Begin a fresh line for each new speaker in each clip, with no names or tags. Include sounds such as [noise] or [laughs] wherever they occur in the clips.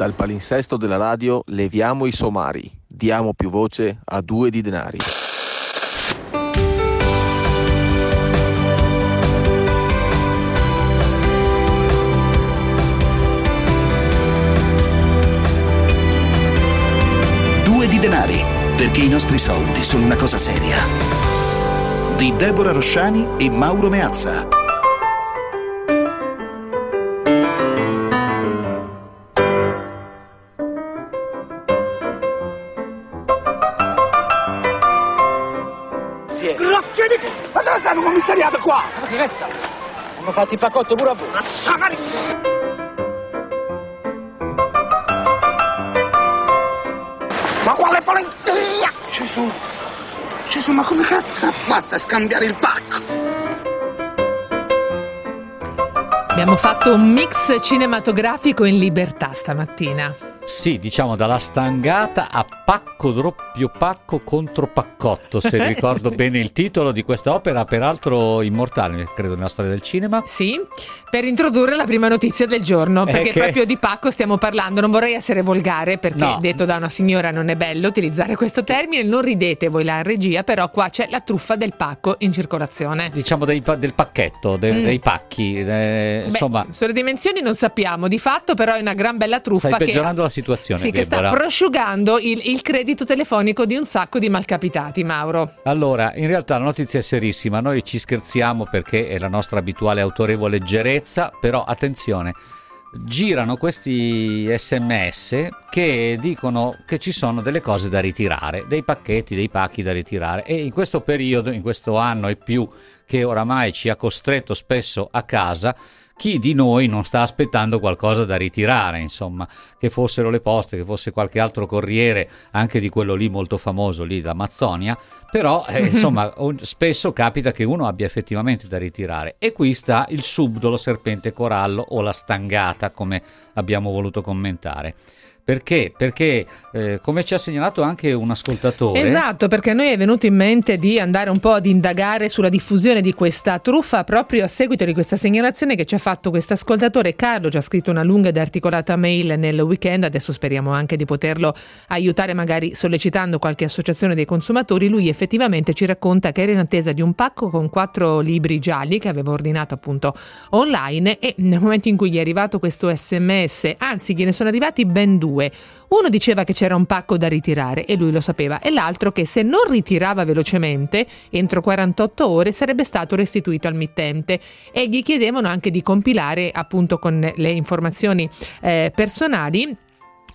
Dal palinsesto della radio leviamo i somari, diamo più voce a due di denari.
Due di denari, perché i nostri soldi sono una cosa seria. Di Deborah Rosciani e Mauro Meazza.
Commissariato qua?
Ma che sta? Hanno fatto il paccotto pure a voi.
Mazzagari! Ma quale polizia? Gesù! Gesù, ma come cazzo ha fatto a scambiare il pacco?
Abbiamo fatto un mix cinematografico in libertà stamattina.
Sì, diciamo dalla stangata a pacco doppio pacco contro paccotto, se [laughs] ricordo bene il titolo di questa opera, peraltro immortale, credo, nella storia del cinema.
Sì, per introdurre la prima notizia del giorno,
Eh,
perché
che-
proprio di pacco stiamo parlando. Non vorrei essere volgare, perché
No.
detto da una signora non è bello utilizzare questo termine. Non ridete voi in regia, però qua c'è la truffa del pacco in circolazione.
Diciamo dei del pacchetto, de-
Mm.
dei pacchi, eh,
Beh,
insomma,
sulle dimensioni non sappiamo, di fatto però è una gran bella truffa
stai
che,
peggiorando la situazione.
sì, che sta prosciugando il, il credito telefonico di un sacco di malcapitati, Mauro.
Allora, in realtà la notizia è serissima, noi ci scherziamo perché è la nostra abituale autorevole leggerezza, però attenzione, girano questi sms che dicono che ci sono delle cose da ritirare, dei pacchetti, dei pacchi da ritirare e in questo periodo, in questo anno e più che oramai ci ha costretto spesso a casa, chi di noi non sta aspettando qualcosa da ritirare, insomma, che fossero le poste, che fosse qualche altro corriere, anche di quello lì molto famoso lì da Mazzonia, però eh, [laughs] insomma spesso capita che uno abbia effettivamente da ritirare e qui sta il subdolo serpente corallo o la stangata come abbiamo voluto commentare. Perché? Perché eh, come ci ha segnalato anche un ascoltatore,
Esatto, perché a noi è venuto in mente di andare un po' ad indagare sulla diffusione di questa truffa proprio a seguito di questa segnalazione che ci ha fatto questo ascoltatore. Carlo, ci ha scritto una lunga ed articolata mail nel weekend, adesso speriamo anche di poterlo aiutare magari sollecitando qualche associazione dei consumatori, lui effettivamente ci racconta che era in attesa di un pacco con quattro libri gialli che aveva ordinato appunto online e nel momento in cui gli è arrivato questo sms, anzi gliene sono arrivati ben due, uno diceva che c'era un pacco da ritirare e lui lo sapeva, e l'altro che se non ritirava velocemente, entro 48 ore sarebbe stato restituito al mittente. E gli chiedevano anche di compilare, appunto, con le informazioni eh, personali.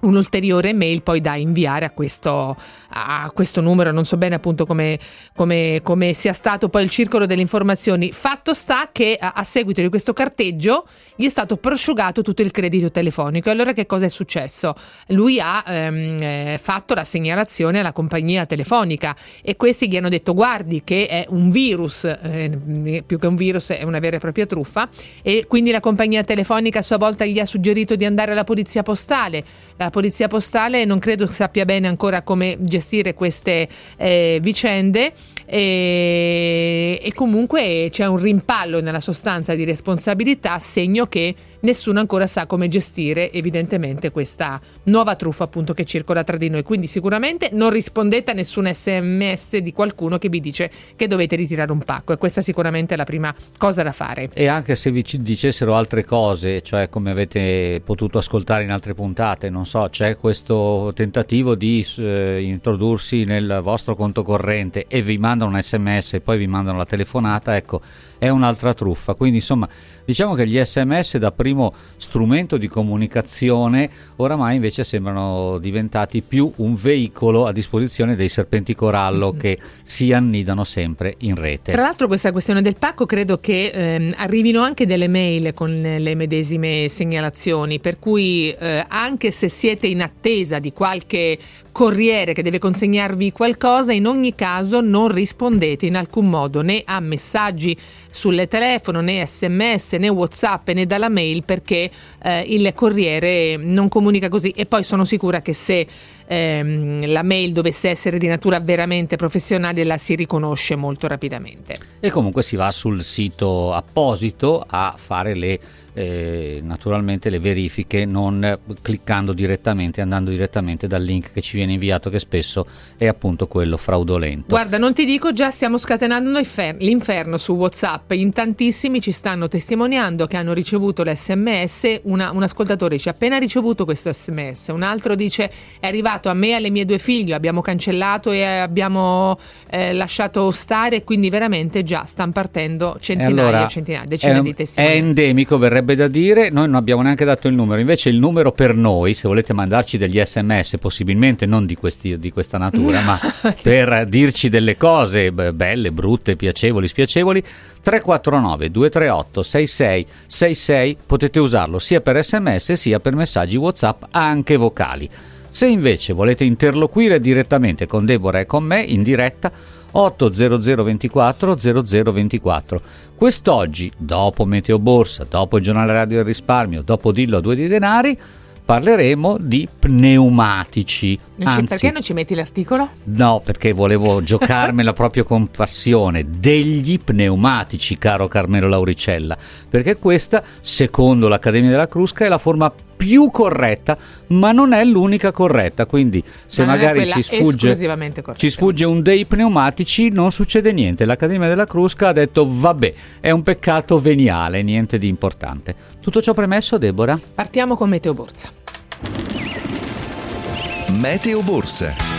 Un'ulteriore mail poi da inviare a questo, a questo numero, non so bene appunto come, come- come sia stato poi il circolo delle informazioni. Fatto sta che a, a seguito di questo carteggio gli è stato prosciugato tutto il credito telefonico. Allora che cosa è successo? Lui ha ehm, eh, fatto la segnalazione alla compagnia telefonica e questi gli hanno detto guardi che è un virus, eh, più che un virus è una vera e propria truffa e quindi la compagnia telefonica a sua volta gli ha suggerito di andare alla polizia postale. La polizia postale non credo sappia bene ancora come gestire queste eh, vicende e, e comunque c'è un rimpallo nella sostanza di responsabilità, segno che nessuno ancora sa come gestire evidentemente questa nuova truffa appunto che circola tra di noi. Quindi sicuramente non rispondete a nessun sms di qualcuno che vi dice che dovete ritirare un pacco e questa sicuramente è la prima cosa da fare.
E anche se vi dicessero altre cose, cioè come avete potuto ascoltare in altre puntate, non so, c'è questo tentativo di eh, introdursi nel vostro conto corrente e vi mandano un sms e poi vi mandano la telefonata, ecco, è un'altra truffa. Quindi insomma, diciamo che gli sms da primo strumento di comunicazione oramai invece sembrano diventati più un veicolo a disposizione dei serpenti corallo che si annidano sempre in rete.
Tra l'altro questa questione del pacco credo che ehm, arrivino anche delle mail con le medesime segnalazioni, per cui eh, anche se siete in attesa di qualche corriere che deve consegnarvi qualcosa, in ogni caso non rispondete in alcun modo né a messaggi sul telefono né sms né whatsapp né dalla mail perché eh, il corriere non comunica così. E poi sono sicura che se ehm, la mail dovesse essere di natura veramente professionale la si riconosce molto rapidamente.
E comunque si va sul sito apposito a fare le eh, naturalmente le verifiche non cliccando direttamente, andando direttamente dal link che ci viene inviato che spesso è appunto quello fraudolento.
Guarda, non ti dico già stiamo scatenando l'inferno su WhatsApp, in tantissimi ci stanno testimoniando che hanno ricevuto l'SMS, una, un ascoltatore dice appena ricevuto questo SMS, un altro dice è arrivato a me e alle mie due figlie, abbiamo cancellato e abbiamo eh, lasciato stare, quindi veramente già stanno partendo centinaia e allora, centinaia, decine di testimoni.
È endemico, verrebbe da dire, noi non abbiamo neanche dato il numero, invece il numero per noi, se volete mandarci degli sms, possibilmente non di, questi, di questa natura, ma [laughs] per dirci delle cose belle, brutte, piacevoli, spiacevoli, 349 238 6666 potete usarlo sia per sms sia per messaggi whatsapp anche vocali. Se invece volete interloquire direttamente con Deborah e con me in diretta 80024 0024. Quest'oggi, dopo Meteo Borsa, dopo il giornale radio del risparmio, dopo Dillo a due di denari, parleremo di pneumatici. Anzi,
perché non ci metti l'articolo?
No, perché volevo giocarmela [laughs] proprio con passione. Degli pneumatici, caro Carmelo Lauricella, perché questa, secondo l'Accademia della Crusca, è la forma più corretta, ma non è l'unica corretta. Quindi, se ma magari ci sfugge, ci sfugge, un dei pneumatici, non succede niente. L'Accademia della Crusca ha detto: vabbè, è un peccato veniale, niente di importante. Tutto ciò premesso, Deborah?
Partiamo con Meteo Borsa.
Meteo Borsa.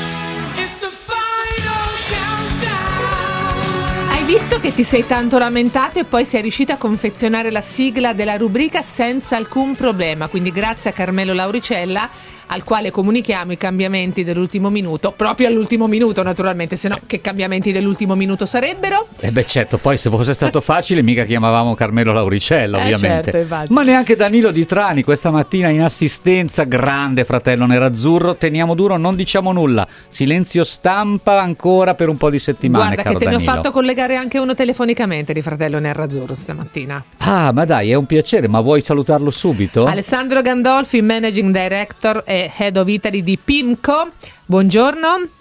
Visto che ti sei tanto lamentato e poi sei riuscita a confezionare la sigla della rubrica senza alcun problema, quindi grazie a Carmelo Lauricella al quale comunichiamo i cambiamenti dell'ultimo minuto, proprio all'ultimo minuto naturalmente, se no che cambiamenti dell'ultimo minuto sarebbero?
Eh beh certo, poi se fosse stato facile mica chiamavamo Carmelo Lauricella eh ovviamente,
certo,
ma neanche Danilo Di Trani questa mattina in assistenza, grande fratello nerazzurro, teniamo duro, non diciamo nulla, silenzio stampa ancora per un po' di settimane.
Guarda che te
Danilo.
ne ho fatto collegare anche uno telefonicamente di fratello nerazzurro stamattina.
Ah ma dai, è un piacere, ma vuoi salutarlo subito?
Alessandro Gandolfi, Managing Director e Head of Italy di PIMCO. Buongiorno.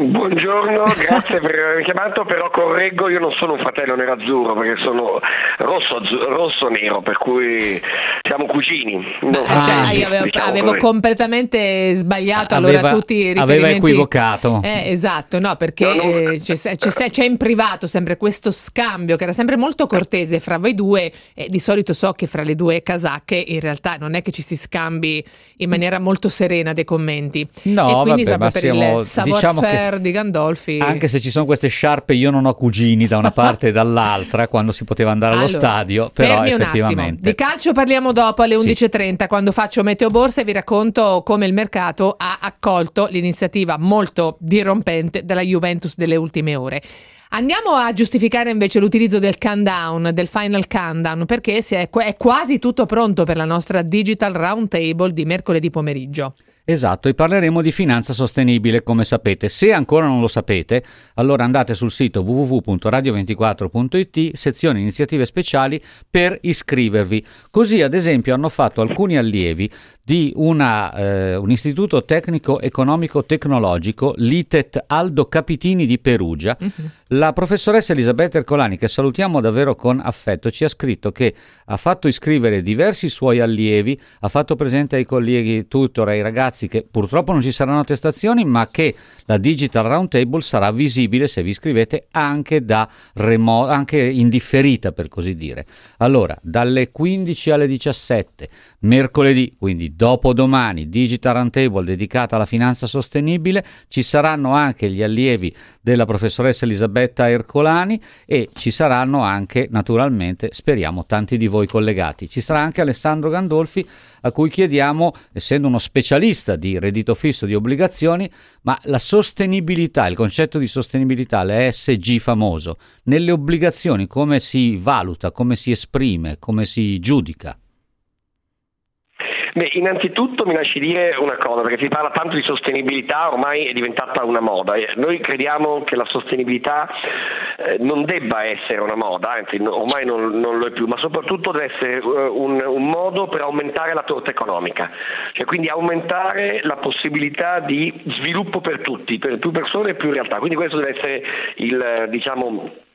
Buongiorno, grazie per aver chiamato, però correggo, io non sono un fratello nerazzurro perché sono rosso-nero, per cui siamo cugini.
No, ah, cioè, io avevo, diciamo avevo completamente sbagliato aveva, allora tutti i riferimenti.
Aveva equivocato.
Eh, esatto, no, perché no, no. C'è, c'è, c'è, in privato sempre questo scambio che era sempre molto cortese fra voi due e di solito so che fra le due casacche in realtà non è che ci si scambi in maniera molto serena dei commenti.
No,
e quindi
vabbè, ma
per
siamo,
il diciamo che di Gandolfi.
Anche se ci sono queste sciarpe, io non ho cugini da una [laughs] parte e dall'altra quando si poteva andare allo allora, stadio, però effettivamente.
Di calcio parliamo dopo alle 11.30 sì. quando faccio Meteo Borsa e vi racconto come il mercato ha accolto l'iniziativa molto dirompente della Juventus delle ultime ore. Andiamo a giustificare invece l'utilizzo del countdown, del final countdown, perché è, è quasi tutto pronto per la nostra Digital Roundtable di mercoledì pomeriggio.
Esatto, e parleremo di finanza sostenibile, come sapete. Se ancora non lo sapete, allora andate sul sito www.radio24.it, sezione iniziative speciali, per iscrivervi. Così, ad esempio, hanno fatto alcuni allievi di una, eh, un istituto tecnico economico tecnologico, l'ITET Aldo Capitini di Perugia. Uh-huh. La professoressa Elisabetta Ercolani, che salutiamo davvero con affetto, ci ha scritto che ha fatto iscrivere diversi suoi allievi, ha fatto presente ai colleghi tutor, ai ragazzi che purtroppo non ci saranno attestazioni, ma che la Digital Roundtable sarà visibile se vi iscrivete anche da remoto, anche indifferita per così dire. Allora, dalle 15 alle 17, mercoledì, quindi dopodomani, Digital Roundtable dedicata alla finanza sostenibile, ci saranno anche gli allievi della professoressa Elisabetta Ercolani e ci saranno anche, naturalmente, speriamo, tanti di voi collegati. Ci sarà anche Alessandro Gandolfi a cui chiediamo, essendo uno specialista di reddito fisso di obbligazioni, ma la sostenibilità, il concetto di sostenibilità, l'ESG famoso, nelle obbligazioni come si valuta, come si esprime, come si giudica?
Beh, innanzitutto mi lasci dire una cosa, perché si parla tanto di sostenibilità, ormai è diventata una moda. Noi crediamo che la sostenibilità eh, non debba essere una moda, anzi ormai non, non, lo è più, ma soprattutto deve essere uh, un, un, modo per aumentare la torta economica, cioè quindi aumentare la possibilità di sviluppo per tutti, per più persone e più realtà. Quindi questo deve essere il, diciamo,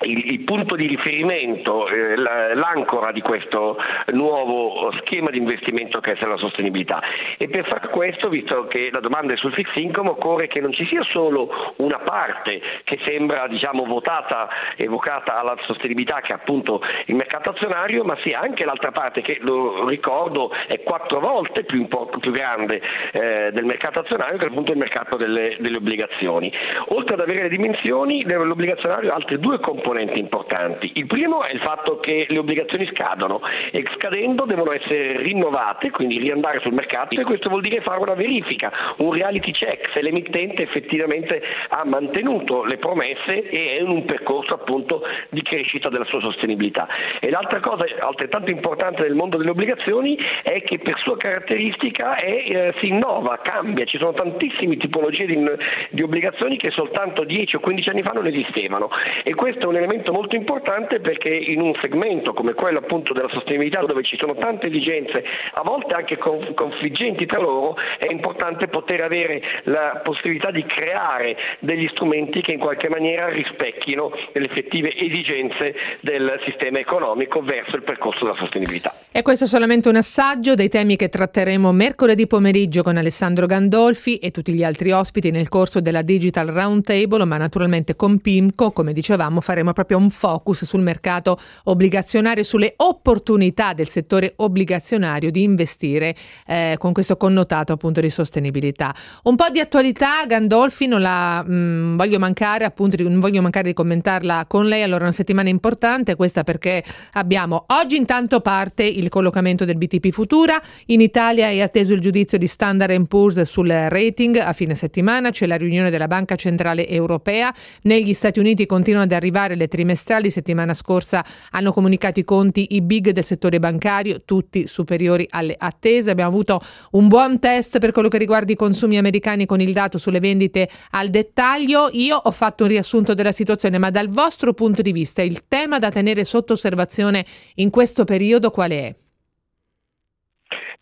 il, il, punto di riferimento, eh, l'ancora di questo nuovo schema di investimento che è la sostenibilità. E per far questo, visto che la domanda è sul fixed income, occorre che non ci sia solo una parte che sembra diciamo, votata evocata alla sostenibilità, che è appunto il mercato azionario, ma sia anche l'altra parte che, lo ricordo, è quattro volte più, più grande eh, del mercato azionario che appunto il mercato delle, delle obbligazioni. Oltre ad avere le dimensioni, l'obbligazionario ha altre due componenti componenti importanti. Il primo è il fatto che le obbligazioni scadono e scadendo devono essere rinnovate, quindi riandare sul mercato e questo vuol dire fare una verifica, un reality check se l'emittente effettivamente ha mantenuto le promesse e è in un percorso appunto di crescita della sua sostenibilità. E l'altra cosa altrettanto importante nel mondo delle obbligazioni è che per sua caratteristica è, eh, si innova, cambia, ci sono tantissime tipologie di, di obbligazioni che soltanto 10 o 15 anni fa non esistevano e questo è un elemento molto importante perché in un segmento come quello appunto della sostenibilità dove ci sono tante esigenze, a volte anche confliggenti tra loro, è importante poter avere la possibilità di creare degli strumenti che in qualche maniera rispecchino le effettive esigenze del sistema economico verso il percorso della sostenibilità.
E questo è solamente un assaggio dei temi che tratteremo mercoledì pomeriggio con Alessandro Gandolfi e tutti gli altri ospiti nel corso della Digital Roundtable, ma naturalmente con PIMCO, come dicevamo, faremo proprio un focus sul mercato obbligazionario, sulle opportunità del settore obbligazionario di investire eh, con questo connotato appunto di sostenibilità. Un po' di attualità, Gandolfi, non la mh, mm, voglio mancare, appunto, non voglio mancare di commentarla con lei. Allora, una settimana importante, questa perché abbiamo oggi intanto parte il collocamento del BTP Futura. In Italia è atteso il giudizio di Standard Poor's sul rating. A fine settimana c'è la riunione della Banca Centrale Europea. Negli Stati Uniti continuano ad arriare le trimestrali settimana scorsa hanno comunicato i conti i big del settore bancario, tutti superiori alle attese. Abbiamo avuto un buon test per quello che riguarda i consumi americani con il dato sulle vendite al dettaglio. Io ho fatto un riassunto della situazione, ma dal vostro punto di vista il tema da tenere sotto osservazione in questo periodo qual è?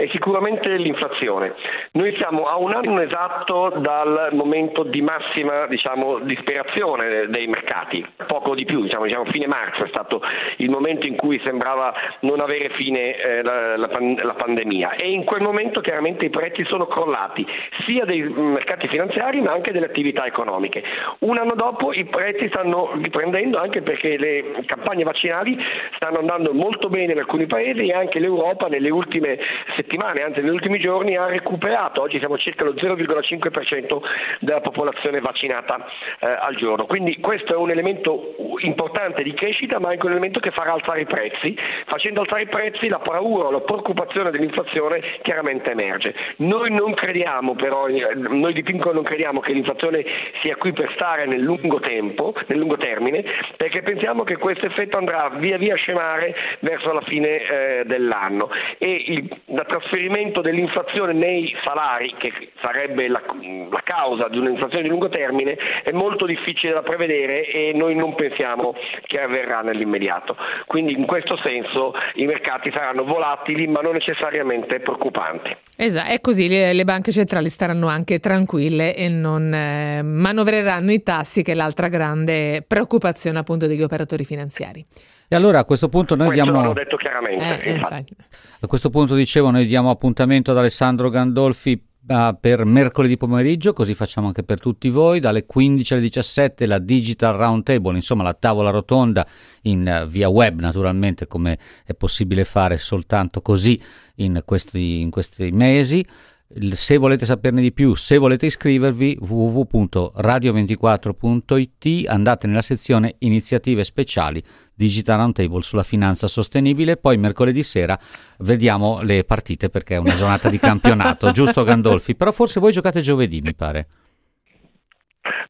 È sicuramente l'inflazione. Noi siamo a un anno esatto dal momento di massima diciamo, disperazione dei mercati, poco di più, diciamo, diciamo, fine marzo è stato il momento in cui sembrava non avere fine eh, la, la, la, pandemia e in quel momento chiaramente i prezzi sono crollati sia dei mercati finanziari ma anche delle attività economiche. Un anno dopo i prezzi stanno riprendendo anche perché le campagne vaccinali stanno andando molto bene in alcuni paesi e anche l'Europa nelle ultime settimane settimane, anzi negli ultimi giorni, ha recuperato, oggi siamo circa lo 0,5% della popolazione vaccinata eh, al giorno. Quindi questo è un elemento importante di crescita, ma anche un elemento che farà alzare i prezzi. Facendo alzare i prezzi la paura, la preoccupazione dell'inflazione chiaramente emerge. Noi non crediamo però, noi di Pinco non crediamo che l'inflazione sia qui per stare nel lungo tempo, nel lungo termine, perché pensiamo che questo effetto andrà via via a scemare verso la fine eh, dell'anno e il, la trasferimento dell'inflazione nei salari, che sarebbe la, la causa di un'inflazione di lungo termine, è molto difficile da prevedere e noi non pensiamo che avverrà nell'immediato. Quindi in questo senso i mercati saranno volatili ma non necessariamente preoccupanti.
Esatto, è così, le, le banche centrali staranno anche tranquille e non eh, manovreranno i tassi, che è l'altra grande preoccupazione appunto degli operatori finanziari.
E allora a questo punto noi
questo
diamo...
L'ho detto chiaramente.
Eh,
a questo punto dicevo, noi diamo appuntamento ad Alessandro Gandolfi uh, per mercoledì pomeriggio, così facciamo anche per tutti voi, dalle 15 alle 17 la Digital Roundtable, insomma la tavola rotonda in uh, via web naturalmente come è possibile fare soltanto così in questi, in questi mesi. Se volete saperne di più, se volete iscrivervi, www.radio24.it, andate nella sezione iniziative speciali Digital Roundtable sulla finanza sostenibile, poi mercoledì sera vediamo le partite perché è una giornata di campionato, [laughs] giusto Gandolfi? Però forse voi giocate giovedì, mi pare.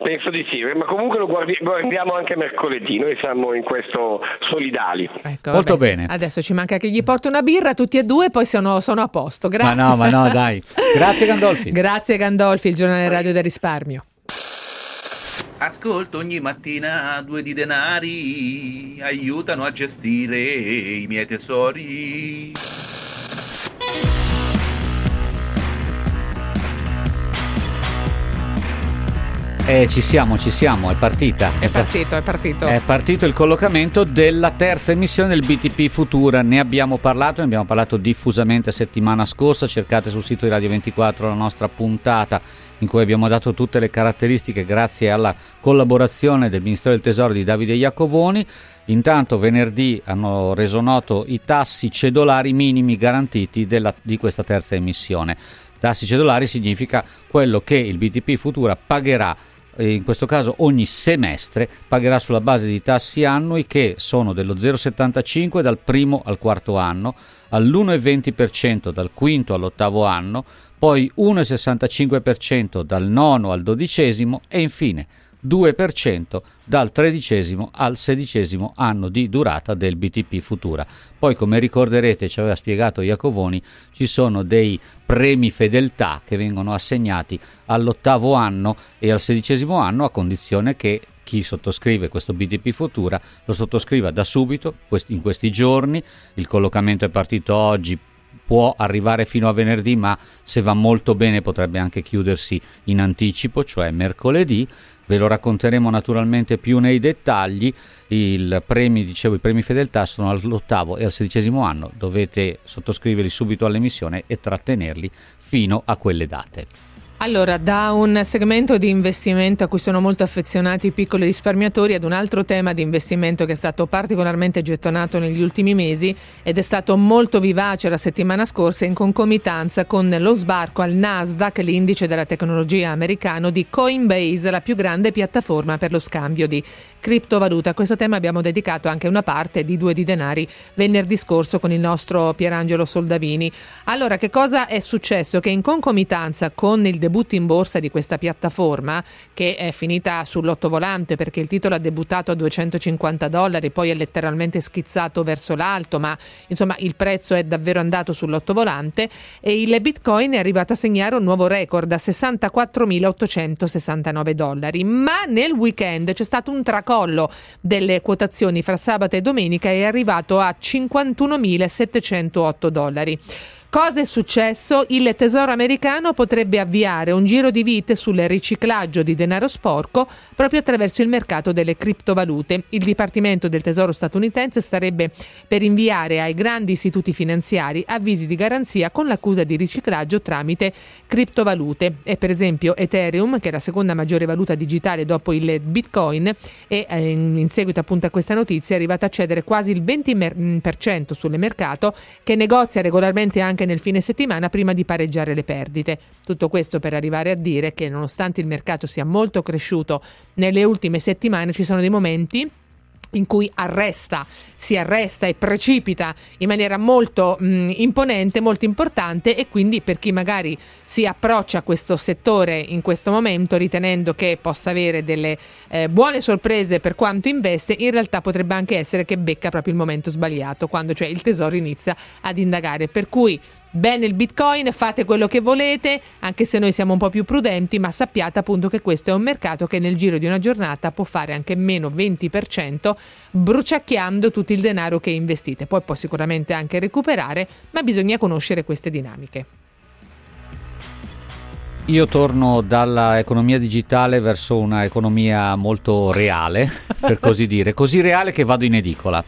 Penso di sì, ma comunque lo guardi- guardiamo anche mercoledì, noi siamo in questo solidali.
Ecco,
Molto
vabbè.
bene.
Adesso ci manca che gli porto una birra tutti e due, poi sono, sono a posto. Grazie.
Ma no, ma no, dai. Grazie Gandolfi. [laughs]
Grazie Gandolfi, il giornale radio del risparmio.
Ascolto ogni mattina due di denari, aiutano a gestire i miei tesori.
Eh, ci siamo, ci siamo, è partita.
È partito, è partito.
È partito il collocamento della terza emissione del BTP Futura. Ne abbiamo parlato, ne abbiamo parlato diffusamente settimana scorsa. Cercate sul sito di Radio 24 la nostra puntata in cui abbiamo dato tutte le caratteristiche grazie alla collaborazione del Ministero del Tesoro di Davide Iacovoni. Intanto venerdì hanno reso noto i tassi cedolari minimi garantiti della, di questa terza emissione. Tassi cedolari significa quello che il BTP Futura pagherà in questo caso ogni semestre pagherà sulla base di tassi annui che sono dello 0,75 dal primo al quarto anno, all'1,20% dal quinto all'ottavo anno, poi 1,65% dal nono al dodicesimo e infine 2% dal tredicesimo al sedicesimo anno di durata del BTP Futura. Poi, come ricorderete, ci aveva spiegato Iacovoni, ci sono dei premi fedeltà che vengono assegnati all'ottavo anno e al sedicesimo anno a condizione che chi sottoscrive questo BTP Futura lo sottoscriva da subito, in questi giorni. Il collocamento è partito oggi, può arrivare fino a venerdì, ma se va molto bene potrebbe anche chiudersi in anticipo, cioè mercoledì. Ve lo racconteremo naturalmente più nei dettagli. Premi, dicevo, i premi fedeltà sono all'ottavo e al sedicesimo anno. Dovete sottoscriverli subito all'emissione e trattenerli fino a quelle date.
Allora, da un segmento di investimento a cui sono molto affezionati i piccoli risparmiatori ad un altro tema di investimento che è stato particolarmente gettonato negli ultimi mesi ed è stato molto vivace la settimana scorsa in concomitanza con lo sbarco al Nasdaq, l'indice della tecnologia americano di Coinbase, la più grande piattaforma per lo scambio di criptovaluta. A questo tema abbiamo dedicato anche una parte di due di denari venerdì scorso con il nostro Pierangelo Soldavini. Allora, che cosa è successo? Che in concomitanza con il debutto in borsa di questa piattaforma, che è finita sull'ottovolante perché il titolo ha debuttato a 250 dollari, poi è letteralmente schizzato verso l'alto, ma insomma il prezzo è davvero andato sull'ottovolante e il Bitcoin è arrivato a segnare un nuovo record a 64.869 dollari. Ma nel weekend c'è stato un tracollo delle quotazioni fra sabato e domenica e è arrivato a 51.708 dollari. Cosa è successo? Il Tesoro americano potrebbe avviare un giro di vite sul riciclaggio di denaro sporco proprio attraverso il mercato delle criptovalute. Il Dipartimento del Tesoro statunitense starebbe per inviare ai grandi istituti finanziari avvisi di garanzia con l'accusa di riciclaggio tramite criptovalute. E per esempio Ethereum, che è la seconda maggiore valuta digitale dopo il Bitcoin, e eh, in seguito appunto a questa notizia è arrivata a cedere quasi il 20% sul mercato che negozia regolarmente anche anche nel fine settimana prima di pareggiare le perdite. Tutto questo per arrivare a dire che nonostante il mercato sia molto cresciuto nelle ultime settimane ci sono dei momenti in cui arresta, si arresta e precipita in maniera molto mh, imponente, molto importante e quindi per chi magari si approccia a questo settore in questo momento ritenendo che possa avere delle eh, buone sorprese per quanto investe, in realtà potrebbe anche essere che becca proprio il momento sbagliato, quando cioè il tesoro inizia ad indagare. Per cui Bene il Bitcoin, fate quello che volete, anche se noi siamo un po' più prudenti, ma sappiate appunto che questo è un mercato che nel giro di una giornata può fare anche meno 20%, bruciacchiando tutto il denaro che investite. Poi può sicuramente anche recuperare, ma bisogna conoscere queste dinamiche.
Io torno dalla economia digitale verso una economia molto reale, per così dire, così reale che vado in edicola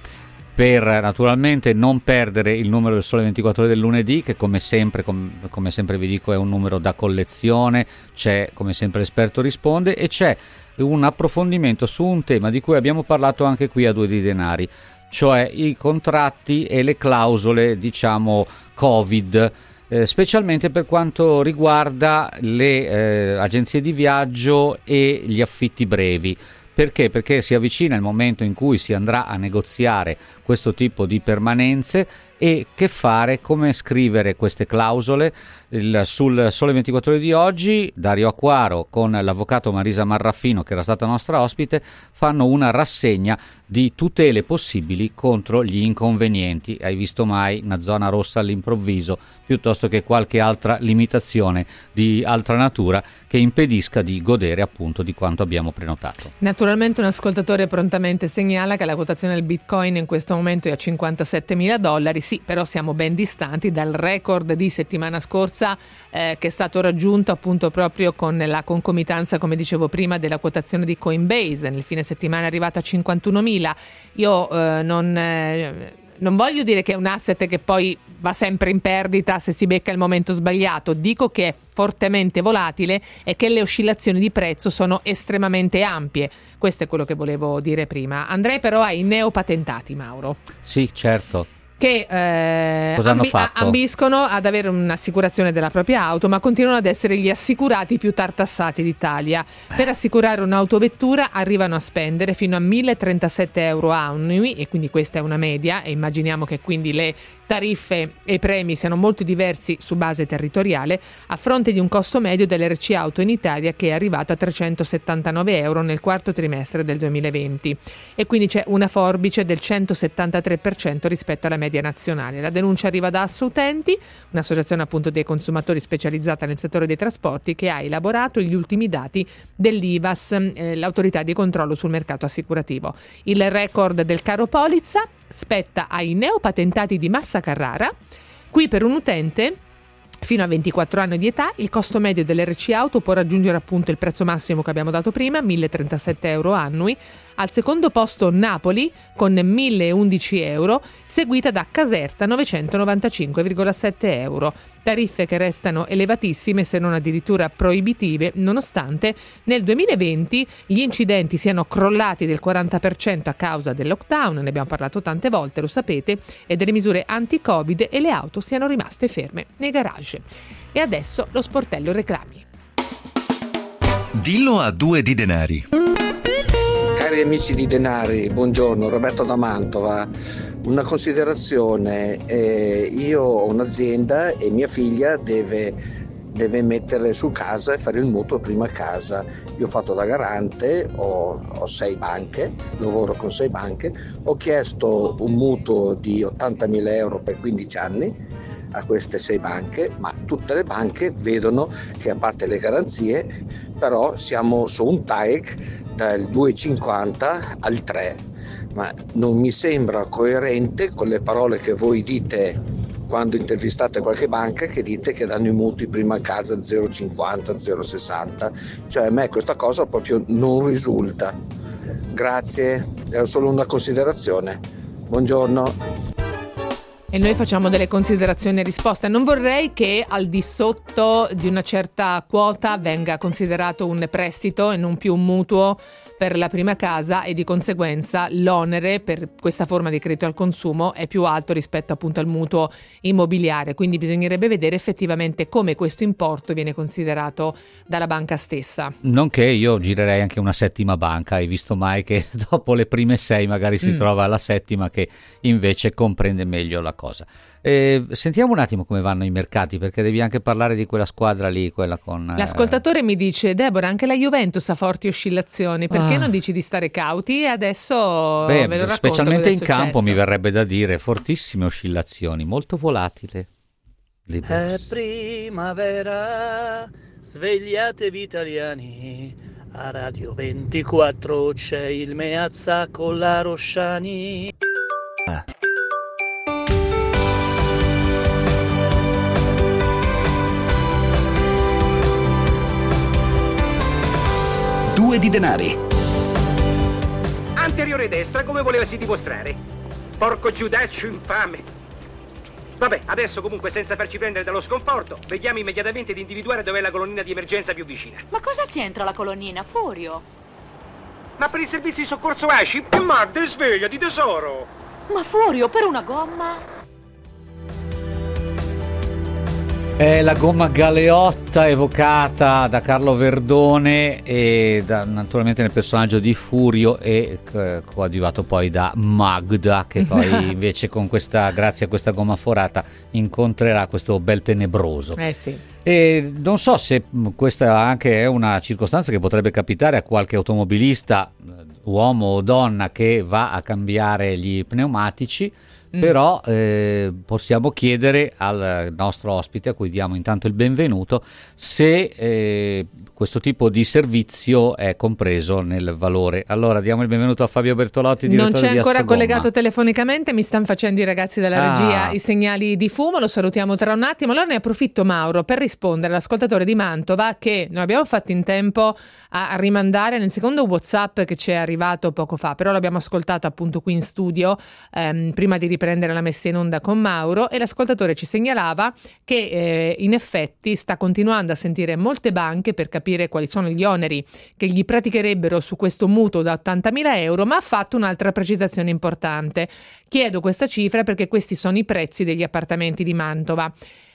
per naturalmente non perdere il numero del Sole 24 Ore del lunedì, che come sempre, com- come sempre vi dico è un numero da collezione, c'è come sempre l'esperto risponde e c'è un approfondimento su un tema di cui abbiamo parlato anche qui a Due di Denari, cioè i contratti e le clausole, diciamo, Covid. Eh, specialmente per quanto riguarda le eh, agenzie di viaggio e gli affitti brevi. Perché? Perché si avvicina il momento in cui si andrà a negoziare questo tipo di permanenze e che fare, come scrivere queste clausole. Il, sul Sole 24 Ore di oggi Dario Acquaro con l'avvocato Marisa Marraffino, che era stata nostra ospite, fanno una rassegna di tutele possibili contro gli inconvenienti. Hai visto mai una zona rossa all'improvviso, piuttosto che qualche altra limitazione di altra natura che impedisca di godere appunto di quanto abbiamo prenotato.
Naturalmente un ascoltatore prontamente segnala che la quotazione del Bitcoin in questo momento è a 57 mila dollari sì, però siamo ben distanti dal record di settimana scorsa eh, che è stato raggiunto appunto proprio con la concomitanza, come dicevo prima, della quotazione di Coinbase. Nel fine settimana è arrivata a 51.000. Io eh, non eh, non voglio dire che è un asset che poi va sempre in perdita se si becca il momento sbagliato, dico che è fortemente volatile e che le oscillazioni di prezzo sono estremamente ampie. Questo è quello che volevo dire prima. Andrei però ai neopatentati, Mauro.
Sì, certo
che eh, ambi- ambiscono ad avere un'assicurazione della propria auto, ma continuano ad essere gli assicurati più tartassati d'Italia. Per assicurare un'autovettura arrivano a spendere fino a 1037 euro annui, e quindi questa è una media, e immaginiamo che quindi le tariffe e premi siano molto diversi su base territoriale, a fronte di un costo medio dell'RC Auto in Italia che è arrivato a 379 euro nel quarto trimestre del 2020. E quindi c'è una forbice del 173% rispetto alla media nazionale. La denuncia arriva da Assoutenti, un'associazione appunto dei consumatori specializzata nel settore dei trasporti che ha elaborato gli ultimi dati dell'IVAS, eh, l'autorità di controllo sul mercato assicurativo. Il record del caro polizza spetta ai neopatentati di Massa Carrara. Qui per un utente Fino a 24 anni di età il costo medio dell'RC Auto può raggiungere appunto il prezzo massimo che abbiamo dato prima, 1037 euro annui. Al secondo posto Napoli con 1011 euro, seguita da Caserta 995,7 euro tariffe che restano elevatissime se non addirittura proibitive, nonostante nel 2020 gli incidenti siano crollati del 40% a causa del lockdown, ne abbiamo parlato tante volte, lo sapete, e delle misure anti-Covid e le auto siano rimaste ferme nei garage. E adesso lo sportello reclami.
Dillo a due di denari.
Cari amici di Denari, buongiorno, Roberto da Mantova. Una considerazione, eh, io ho un'azienda e mia figlia deve, deve, mettere su casa e fare il mutuo prima casa. Io ho fatto da garante, ho, ho sei banche, lavoro con sei banche, ho chiesto un mutuo di 80.000 euro per 15 anni a queste sei banche, ma tutte le banche vedono che a parte le garanzie, però siamo su un TAEC dal 2,50 al 3 ma non mi sembra coerente con le parole che voi dite quando intervistate qualche banca che dite che danno i mutui prima a casa 0,50, 0,60. Cioè a me questa cosa proprio non risulta. Grazie, era solo una considerazione. Buongiorno.
E noi facciamo delle considerazioni e risposte. Non vorrei che al di sotto di una certa quota venga considerato un prestito e non più un mutuo per la prima casa e di conseguenza l'onere per questa forma di credito al consumo è più alto rispetto appunto al mutuo immobiliare, quindi bisognerebbe vedere effettivamente come questo importo viene considerato dalla banca stessa.
Nonché io girerei anche una settima banca, hai visto mai che [laughs] dopo le prime sei magari si mm. trova la settima che invece comprende meglio la cosa. Eh, sentiamo un attimo come vanno i mercati, perché devi anche parlare di quella squadra lì, quella con...
Eh... L'ascoltatore mi dice, Deborah, anche la Juventus ha forti oscillazioni, perché ah. non dici di stare cauti? E adesso
Beh,
ve lo racconto
Specialmente in campo mi verrebbe da dire, fortissime oscillazioni, molto volatile.
È primavera, svegliatevi italiani. A Radio 24 c'è il Meazza con la Rosciani.
Due di denari.
Anteriore destra, come volevasi dimostrare? Porco giudaccio infame. Vabbè, adesso comunque senza farci prendere dallo sconforto, vediamo immediatamente di individuare dov'è la colonnina di emergenza più vicina.
Ma cosa c'entra la colonnina, Furio?
Ma per il servizio di soccorso ASCI? E Marta, sveglia di tesoro!
Ma Furio, per una gomma?
È la gomma Galeotta evocata da Carlo Verdone e da, naturalmente nel personaggio di Furio e eh, coadiuvato poi da Magda che [laughs] poi invece con questa, grazie a questa gomma forata incontrerà questo bel tenebroso.
Eh sì.
E non so se questa anche è una circostanza che potrebbe capitare a qualche automobilista, uomo o donna, che va a cambiare gli pneumatici Mm. Però eh, possiamo chiedere al nostro ospite, a cui diamo intanto il benvenuto, se eh, questo tipo di servizio è compreso nel valore. Allora diamo il benvenuto a Fabio Bertolotti, direttore
Non c'è
di
ancora collegato telefonicamente, mi stanno facendo i ragazzi della
Ah.
regia i segnali di fumo, lo salutiamo tra un attimo. Allora ne approfitto Mauro per rispondere all'ascoltatore di Mantova che non abbiamo fatto in tempo a a rimandare nel secondo WhatsApp che ci è arrivato poco fa, però l'abbiamo ascoltato appunto qui in studio ehm, prima di riprendere la messa in onda con Mauro e l'ascoltatore ci segnalava che eh, in effetti sta continuando a sentire molte banche per capire quali sono gli oneri che gli praticherebbero su questo mutuo da 80.000 euro, ma ha fatto un'altra precisazione importante. Chiedo questa cifra perché questi sono i prezzi degli appartamenti di Mantova.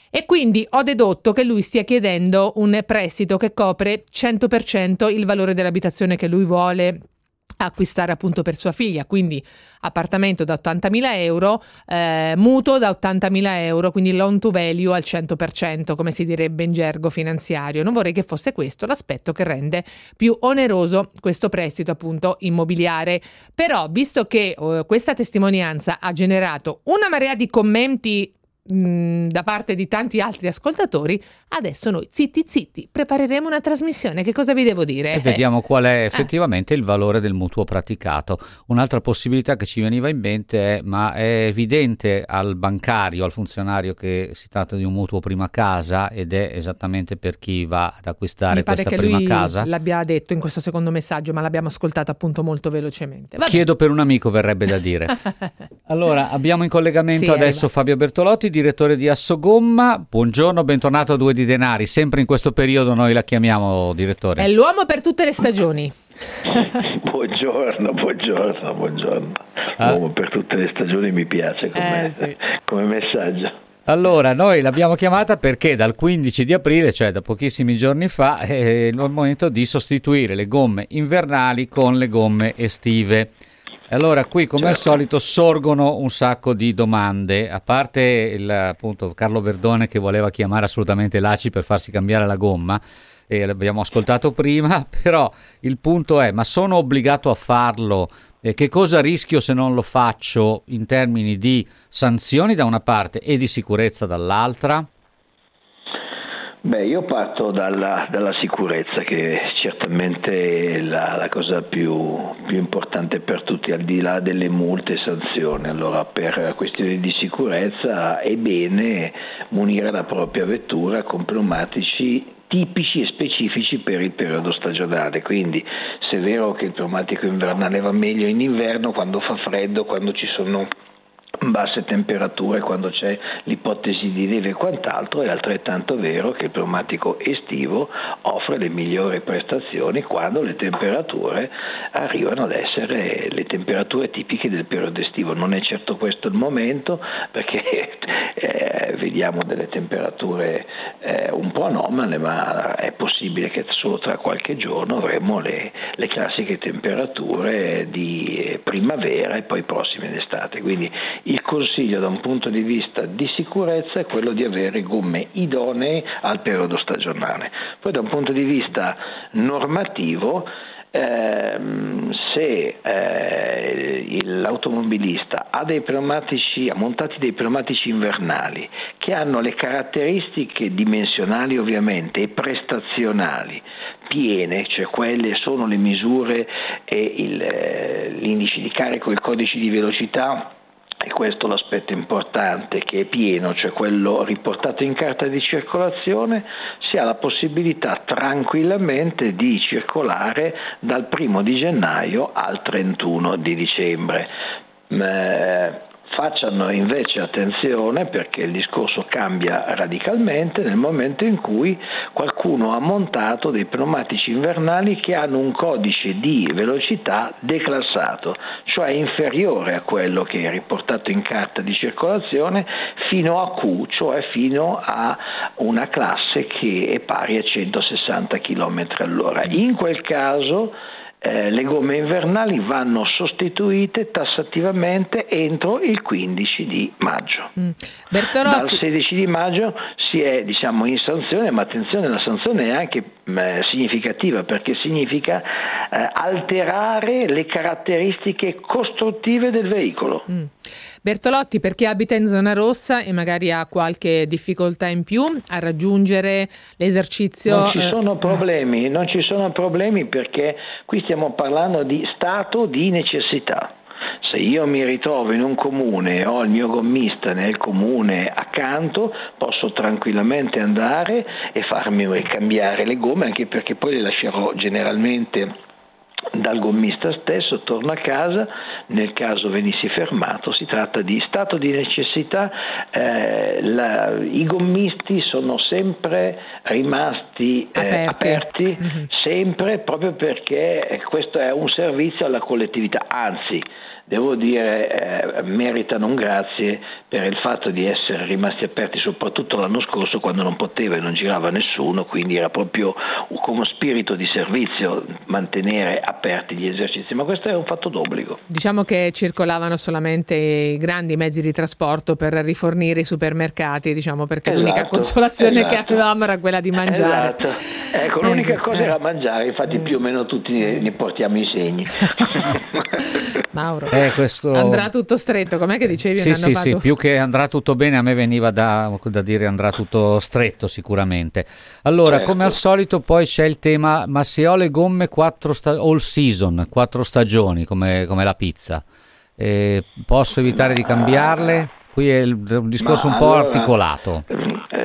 E quindi ho dedotto che lui stia chiedendo un prestito che copre 100% il valore dell'abitazione che lui vuole acquistare appunto per sua figlia, quindi appartamento da 80.000 euro, eh, mutuo da 80.000 euro, quindi loan to value al 100%, come si direbbe in gergo finanziario. Non vorrei che fosse questo l'aspetto che rende più oneroso questo prestito appunto immobiliare. Però, visto che eh, questa testimonianza ha generato una marea di commenti mh, da parte di tanti altri ascoltatori, adesso noi zitti zitti prepareremo una trasmissione. Che cosa vi devo dire?
E
Eh,
vediamo qual è effettivamente il valore del mutuo praticato. Un'altra possibilità che ci veniva in mente è: ma è evidente al bancario, al funzionario, che si tratta di un mutuo prima casa ed è esattamente per chi va ad acquistare questa prima casa?
l'abbia detto in questo secondo messaggio, ma l'abbiamo ascoltato appunto molto velocemente. Vabbè.
Chiedo per un amico, verrebbe da dire. [laughs] Allora, abbiamo in collegamento
Sì,
adesso. Fabio Bertolotti, direttore di Assogomma. Buongiorno, bentornato a Due di Denari. Sempre in questo periodo noi la chiamiamo direttore.
È l'uomo per tutte le stagioni. [laughs]
Buongiorno, buongiorno, buongiorno.
Ah.
Uomo per tutte le stagioni mi piace come,
Eh, sì.
come messaggio.
Allora, noi l'abbiamo chiamata perché dal 15 di aprile, cioè da pochissimi giorni fa, è il momento di sostituire le gomme invernali con le gomme estive. Allora, qui come al solito sorgono un sacco di domande, a parte il, appunto Carlo Verdone che voleva chiamare assolutamente l'ACI per farsi cambiare la gomma, e l'abbiamo ascoltato prima, [laughs] però il punto è, ma sono obbligato a farlo? E che cosa rischio se non lo faccio in termini di sanzioni da una parte e di sicurezza dall'altra?
Beh, io parto dalla, dalla sicurezza che è certamente la, la cosa più, più importante per tutti, al di là delle multe e sanzioni. Allora, per questioni di sicurezza è bene munire la propria vettura con pneumatici tipici e specifici per il periodo stagionale. Quindi se è vero che il pneumatico invernale va meglio in inverno, quando fa freddo, quando ci sono basse temperature quando c'è l'ipotesi di neve e quant'altro è altrettanto vero che il pneumatico estivo offre le migliori prestazioni quando le temperature arrivano ad essere le temperature tipiche del periodo estivo. Non è certo questo il momento perché [laughs] eh, vediamo delle temperature eh, un po' anomale ma è possibile che solo tra qualche giorno avremo le, le classiche temperature di eh, primavera e poi prossime d'estate. Quindi il consiglio da un punto di vista di sicurezza è quello di avere gomme idonee al periodo stagionale. Poi da un punto di vista normativo ehm, se eh, l'automobilista ha dei pneumatici, ha montati dei pneumatici invernali che hanno le caratteristiche dimensionali ovviamente e prestazionali piene, cioè quelle sono le misure e il, eh, l'indice di carico, il codice di velocità e questo è l'aspetto importante che è pieno, cioè quello riportato in carta di circolazione, si ha la possibilità tranquillamente di circolare dal primo di gennaio al 31 di dicembre. Eh, Facciano invece attenzione perché il discorso cambia radicalmente nel momento in cui qualcuno ha montato dei pneumatici invernali che hanno un codice di velocità declassato, cioè inferiore a quello che è riportato in carta di circolazione fino a Q, cioè fino a una classe che è pari a 160 km all'ora. In quel caso eh, le gomme invernali vanno sostituite tassativamente entro il 15 di maggio.
Mm.
Dal 16 di maggio si è diciamo, in sanzione, ma attenzione, la sanzione è anche eh, significativa perché significa eh, alterare le caratteristiche costruttive del veicolo.
Mm. Bertolotti, per chi abita in zona rossa e magari ha qualche difficoltà in più a raggiungere l'esercizio...
Non ci
eh,
sono problemi, non ci sono problemi perché qui stiamo parlando di stato di necessità. Se io mi ritrovo in un comune e ho il mio gommista nel comune accanto, posso tranquillamente andare e farmi cambiare le gomme, anche perché poi le lascerò generalmente dal gommista stesso, torno a casa, nel caso venissi fermato, si tratta di stato di necessità, eh, la, i gommisti sono sempre rimasti eh, aperti, aperti mm-hmm. sempre proprio perché questo è un servizio alla collettività, anzi devo dire eh, meritano un grazie per il fatto di essere rimasti aperti soprattutto l'anno scorso quando non poteva e non girava nessuno, quindi era proprio come spirito di servizio mantenere aperti gli esercizi, ma questo è un fatto d'obbligo.
Diciamo che circolavano solamente i grandi mezzi di trasporto per rifornire i supermercati, diciamo, perché esatto, l'unica consolazione esatto. che avevamo era quella di mangiare.
Esatto. Ecco, l'unica eh, cosa eh. era mangiare, infatti più o meno tutti ne, ne portiamo i segni. [laughs]
Mauro. [laughs]
Eh, questo...
Andrà tutto stretto, com'è che dicevi?
Sì, sì, sì, più che andrà tutto bene, a me veniva da, da dire andrà tutto stretto sicuramente. Allora, certo. come al solito poi c'è il tema, ma se ho le gomme quattro sta- all season, quattro stagioni, come, come la pizza, eh, posso evitare ma... di cambiarle? Qui è il, un discorso ma un po' allora, articolato.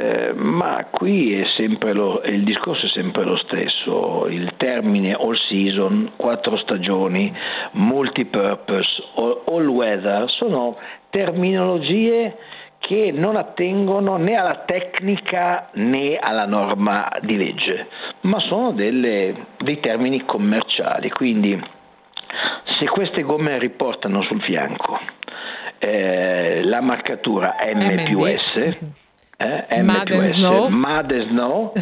Eh, ma qui è sempre lo, il discorso è sempre lo stesso, il termine all season, quattro stagioni, multipurpose, all, all weather, sono terminologie che non attengono né alla tecnica né alla norma di legge, ma sono delle, dei termini commerciali. Quindi se queste gomme riportano sul fianco eh, la marcatura M più S, eh,
Mad and Snow,
Mad and Snow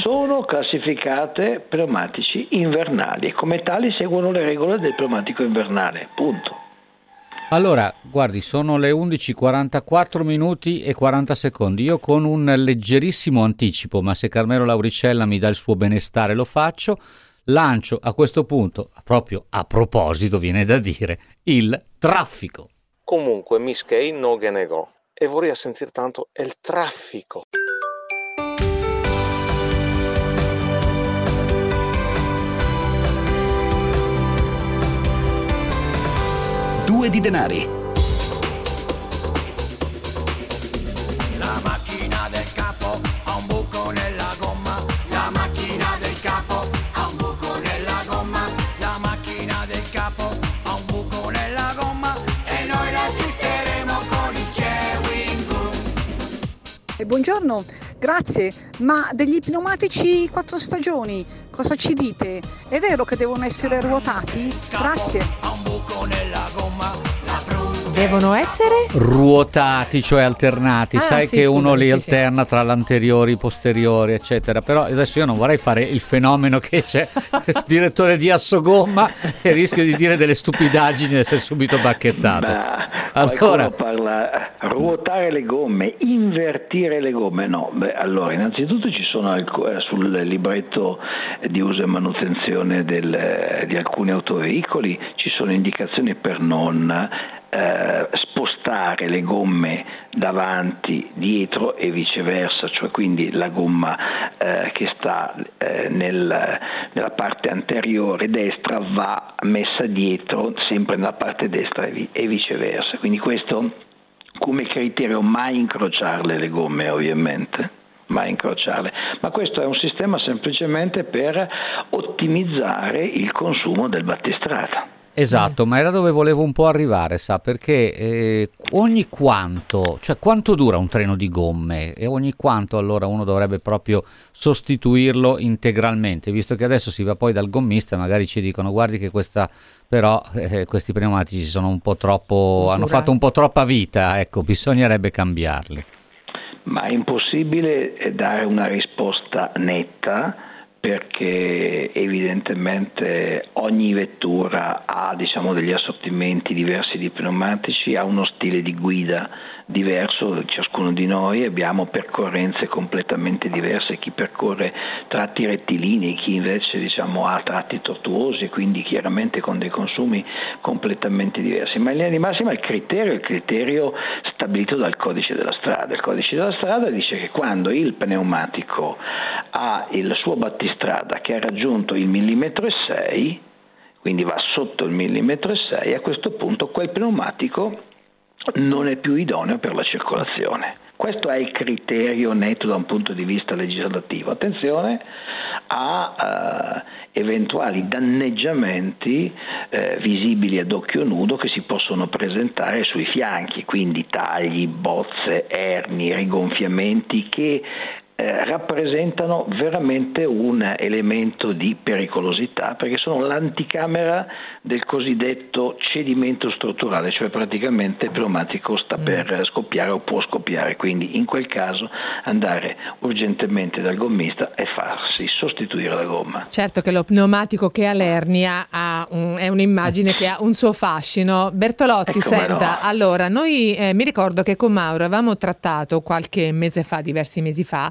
sono classificate pneumatici invernali e come tali seguono le regole del pneumatico invernale. Punto.
Allora, guardi, sono le 11:44 minuti e 40 secondi. Io con un leggerissimo anticipo, ma se Carmelo Lauricella mi dà il suo benestare lo faccio, lancio a questo punto, proprio a proposito viene da dire, il traffico.
Comunque, Miss Kay non che negò e vorrei sentire tanto il traffico.
Due di denari.
Eh, buongiorno, grazie. Ma degli pneumatici quattro stagioni, cosa ci dite? È vero che devono essere ruotati? Grazie.
Devono essere?
ruotati, cioè alternati.
Ah,
Sai
sì,
che
scusami,
uno li
sì,
alterna tra l'anteriore, i posteriori, eccetera. Però adesso io non vorrei fare il fenomeno che c'è [laughs] il direttore di Assogomma e rischio di dire delle stupidaggini e essere subito bacchettato. Allora,
Qualcuno parla ruotare le gomme, invertire le gomme, no. Beh, allora, innanzitutto ci sono alc- eh, sul libretto di uso e manutenzione del- eh, di alcuni autoveicoli ci sono indicazioni per non eh, spostare le gomme davanti, dietro e viceversa, cioè quindi la gomma eh, che sta eh, nel- nella parte anteriore destra va messa dietro sempre nella parte destra e, e viceversa. Quindi questo come criterio mai incrociarle le gomme ovviamente mai incrociarle, ma questo è un sistema semplicemente per ottimizzare il consumo del battistrada.
Esatto, ma era dove volevo un po' arrivare, sa, perché eh, ogni quanto, cioè quanto dura un treno di gomme e ogni quanto allora uno dovrebbe proprio sostituirlo integralmente, visto che adesso si va poi dal gommista magari ci dicono guardi che questa però eh, questi pneumatici sono un po' troppo hanno
Usurati.
fatto un po' troppa vita, ecco, bisognerebbe cambiarli.
Ma è impossibile eh, dare una risposta netta perché evidentemente ogni vettura ha diciamo, degli assortimenti diversi di pneumatici, ha uno stile di guida diverso, ciascuno di noi abbiamo percorrenze completamente diverse, chi percorre tratti rettilinei, chi invece diciamo, ha tratti tortuosi, quindi chiaramente con dei consumi completamente diversi. Ma in linea di massima il criterio è il criterio stabilito dal codice della strada. Il codice della strada dice che quando il pneumatico ha il suo battistrada che ha raggiunto il millimetro e 6, quindi va sotto il millimetro e 6, a questo punto quel pneumatico non è più idoneo per la circolazione. Questo è il criterio netto da un punto di vista legislativo. Attenzione a eh, eventuali danneggiamenti eh, visibili ad occhio nudo che si possono presentare sui fianchi, quindi tagli, bozze, erni, rigonfiamenti che eh, rappresentano veramente un elemento di pericolosità perché sono l'anticamera del cosiddetto cedimento strutturale, cioè praticamente il pneumatico sta mm. per scoppiare o può scoppiare, quindi in quel caso andare urgentemente dal gommista e farsi sostituire la gomma.
Certo che lo pneumatico che ha l'ernia ha un, è un'immagine che ha un suo fascino. Bertolotti,
Ecco,
senta,
no.
allora noi eh, mi ricordo che con Mauro avevamo trattato qualche mese fa, diversi mesi fa,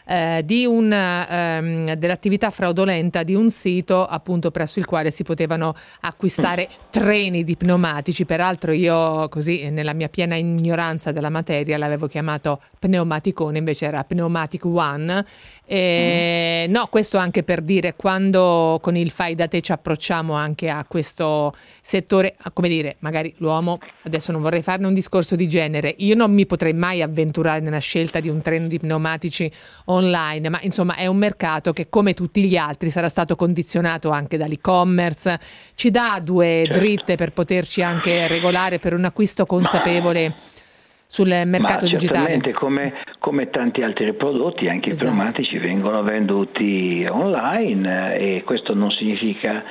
eh, di un, ehm, dell'attività fraudolenta di un sito appunto presso il quale si potevano acquistare treni di pneumatici. Peraltro io così nella mia piena ignoranza della materia l'avevo chiamato pneumaticone, invece era Pneumatic One. E, No, questo anche per dire quando con il fai da te ci approcciamo anche a questo settore, come dire, magari l'uomo, adesso non vorrei farne un discorso di genere, io non mi potrei mai avventurare nella scelta di un treno di pneumatici online, ma insomma è un mercato che come tutti gli altri sarà stato condizionato anche dall'e-commerce, ci dà due dritte per poterci anche regolare per un acquisto consapevole sul mercato digitale.
come, come tanti altri prodotti anche
Esatto.
i pneumatici vengono venduti online eh, e questo non significa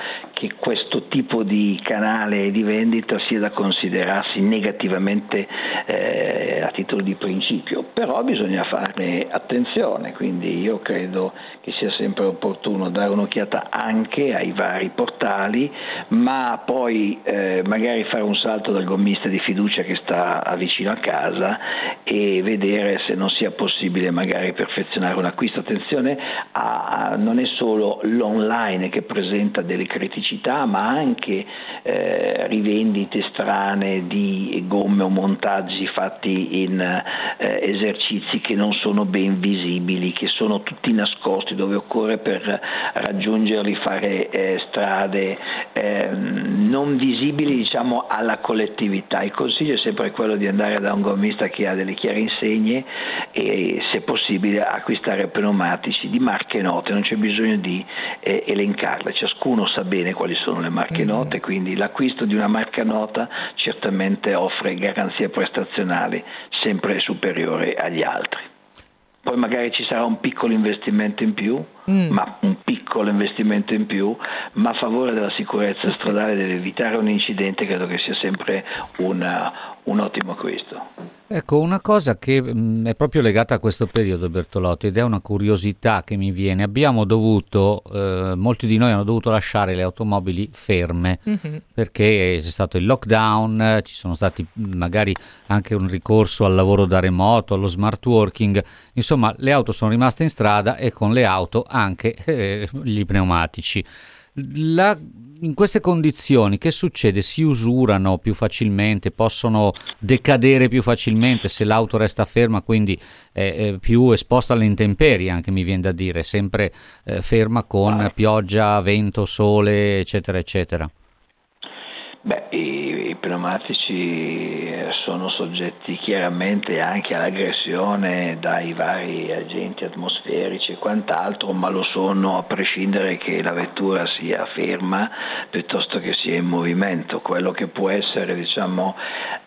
che questo tipo di canale di vendita sia da considerarsi negativamente eh, a titolo di principio, però bisogna fare attenzione, quindi io credo che sia sempre opportuno dare un'occhiata anche ai vari portali, ma poi eh, magari fare un salto dal gommista di fiducia che sta vicino a casa e vedere se non sia possibile magari perfezionare un acquisto. Attenzione, a- a- non è solo l'online che presenta delle criticità, ma anche eh, rivendite strane di gomme o montaggi fatti in eh, esercizi che non sono ben visibili, che sono tutti nascosti, dove occorre per raggiungerli fare eh, strade ehm, non visibili diciamo, alla collettività. Il consiglio è sempre quello di andare da un gommista che ha delle chiare insegne e se possibile acquistare pneumatici di marche note, non c'è bisogno di eh, elencarle, ciascuno sa bene quali sono le marche note, quindi l'acquisto di una marca nota certamente offre garanzie prestazionali sempre superiori agli altri. Poi magari ci sarà un piccolo investimento in più,
Mm.
ma un piccolo investimento in più, ma a favore della sicurezza stradale deve evitare un incidente, credo che sia sempre una- un ottimo acquisto.
Ecco, una cosa che mh, è proprio legata a questo periodo, Bertolotti, ed è una curiosità che mi viene. Abbiamo dovuto, eh, molti di noi hanno dovuto lasciare le automobili ferme
Mhm.
perché c'è stato il lockdown, ci sono stati magari anche un ricorso al lavoro da remoto, allo smart working, insomma le auto sono rimaste in strada e con le auto anche [laughs] eh, gli pneumatici. La- in queste condizioni che succede? Si usurano più facilmente, possono decadere più facilmente se l'auto resta ferma, quindi è, è più esposta alle intemperie, anche mi viene da dire, sempre eh, ferma con pioggia, vento, sole, eccetera, eccetera.
Beh, i, i pneumatici eh, sono soggetti chiaramente anche all'aggressione dai vari agenti atmosferici e quant'altro, ma lo sono a prescindere che la vettura sia ferma piuttosto che sia in movimento. Quello che può essere, diciamo,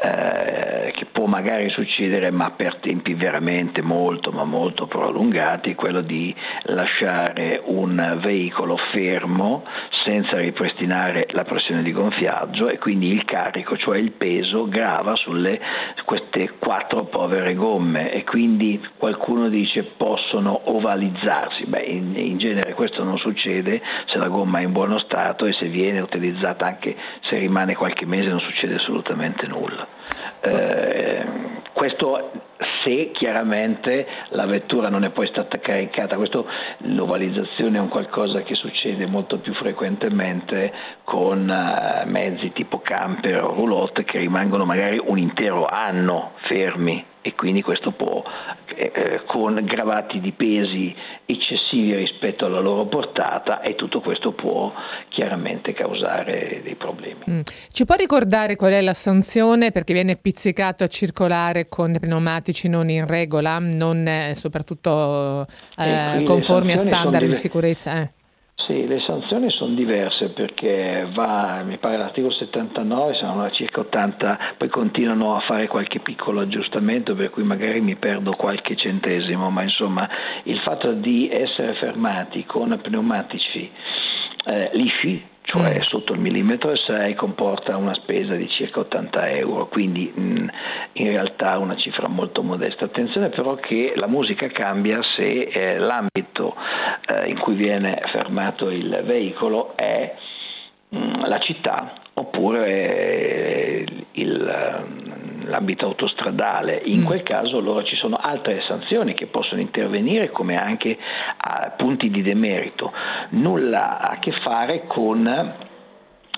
eh, che può magari succedere, ma per tempi veramente molto, ma molto prolungati, quello di lasciare un veicolo fermo senza ripristinare la pressione di gonfiaggio e quindi il carico, cioè il peso, grava sulle queste quattro povere gomme e quindi qualcuno dice possono ovalizzarsi. Beh, in, in genere questo non succede se la gomma è in buono stato e se viene utilizzata anche se rimane qualche mese non succede assolutamente nulla. Eh, questo se chiaramente la vettura non è poi stata caricata, questo, l'ovalizzazione è un qualcosa che succede molto più frequentemente con uh, mezzi tipo camper o roulotte che rimangono magari un intero anno fermi e quindi questo può, eh, eh, con gravati di pesi eccessivi rispetto alla loro portata e tutto questo può chiaramente causare dei problemi.
Mm. Ci può ricordare qual è la sanzione perché viene pizzicato a circolare con pneumatici non in regola, non eh, soprattutto eh, conformi a standard di sicurezza?
Sì, le sanzioni sono diverse perché va, mi pare l'articolo 79, sono circa 80, poi continuano a fare qualche piccolo aggiustamento per cui magari mi perdo qualche centesimo, ma insomma il fatto di essere fermati con pneumatici eh, lisci, cioè sotto il millimetro 6 comporta una spesa di circa 80 euro, quindi mh, in realtà una cifra molto modesta. Attenzione però che la musica cambia se eh, l'ambito eh, in cui viene fermato il veicolo è mh, la città oppure eh, il, l'ambito autostradale. In mm. quel caso allora ci sono altre sanzioni che possono intervenire come anche punti di demerito. Nulla a che fare con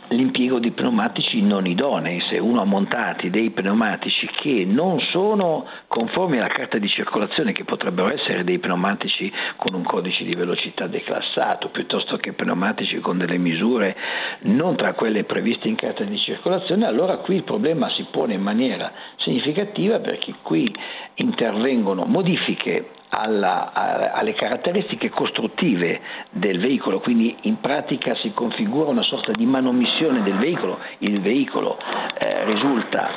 l'impiego di pneumatici non idonei, se uno ha montati dei pneumatici che non sono conformi alla carta di circolazione, che potrebbero essere dei pneumatici con un codice di velocità declassato, piuttosto che pneumatici con delle misure non tra quelle previste in carta di circolazione, allora qui il problema si pone in maniera significativa perché qui intervengono modifiche alla, alle caratteristiche costruttive del veicolo, quindi in pratica si configura una sorta di manomissione del veicolo, il veicolo eh, risulta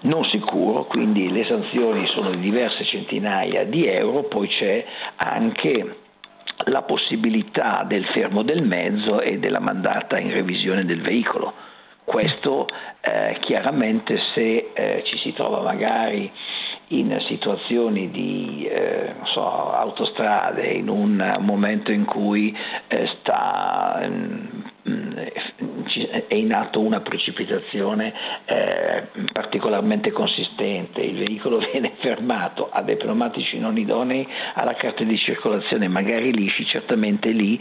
non sicuro, quindi le sanzioni sono di diverse centinaia di euro, poi c'è anche la possibilità del fermo del mezzo e della mandata in revisione del veicolo. Questo eh, chiaramente se eh, ci si trova magari in situazioni di eh, so, autostrade, in un momento in cui eh, sta, mh, mm, è in atto una precipitazione eh, particolarmente consistente, il veicolo [laughs] viene fermato, ha dei pneumatici non idonei, alla carta di circolazione magari lisci, certamente lì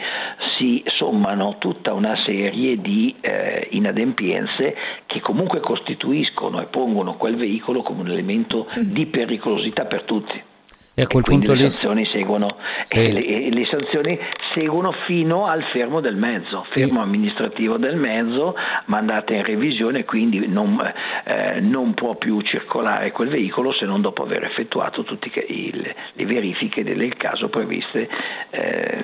si sommano tutta una serie di eh, inadempienze che comunque costituiscono e pongono quel veicolo come un elemento di pericolosità per tutti.
E a quel
e
punto
le sanzioni, seguono,
Sì.
e le, e le sanzioni seguono fino al fermo del mezzo, fermo amministrativo del mezzo, mandata in revisione, quindi non, eh, non può più circolare quel veicolo se non dopo aver effettuato tutte le verifiche del caso previste eh,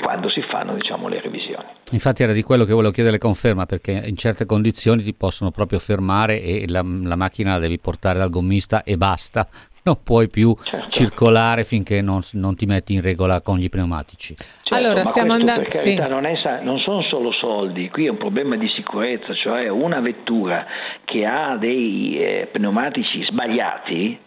quando si fanno diciamo, le revisioni.
Infatti era di quello che volevo chiedere conferma perché in certe condizioni ti possono proprio fermare e la, la macchina la devi portare dal gommista e basta, non puoi più
Certo.
circolare finché non, non ti metti in regola con gli pneumatici.
Certo,
Allora,
ma
stiamo andando- sì.
non, è non sono solo soldi, qui è un problema di sicurezza, cioè una vettura che ha dei eh, pneumatici sbagliati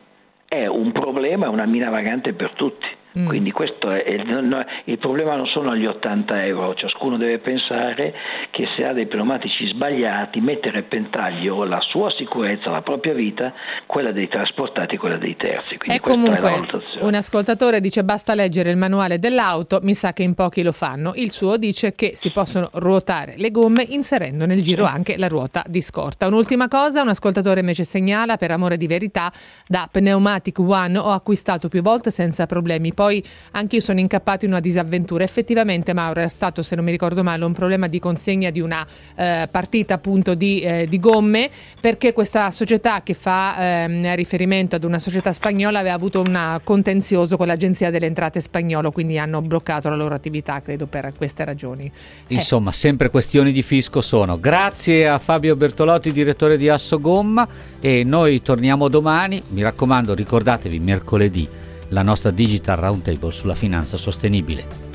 è un problema, è una mina vagante per tutti.
Mm.
Quindi questo è, no- il problema non sono gli 80 euro, ciascuno deve pensare che se ha dei pneumatici sbagliati mettere a repentaglio la sua sicurezza, la propria vita, quella dei trasportati e quella dei terzi. Quindi
E comunque un ascoltatore dice basta leggere il manuale dell'auto, mi sa che in pochi lo fanno. Il suo dice che si possono ruotare le gomme inserendo nel giro anche la ruota di scorta. Un'ultima cosa, un ascoltatore invece segnala per amore di verità da Pneumatic One ho acquistato più volte senza problemi. Poi anche io sono incappato in una disavventura. Effettivamente Mauro è stato, se non mi ricordo male, un problema di consegna di una eh, partita appunto di, eh, di gomme perché questa società che fa ehm, riferimento ad una società spagnola aveva avuto un contenzioso con l'agenzia delle entrate spagnolo, quindi hanno bloccato la loro attività, credo per queste ragioni. Eh,
Insomma, sempre questioni di fisco sono. Grazie a Fabio Bertolotti, direttore di Asso Gomma e noi torniamo domani. Mi raccomando, ricordatevi mercoledì la nostra Digital Roundtable sulla finanza sostenibile.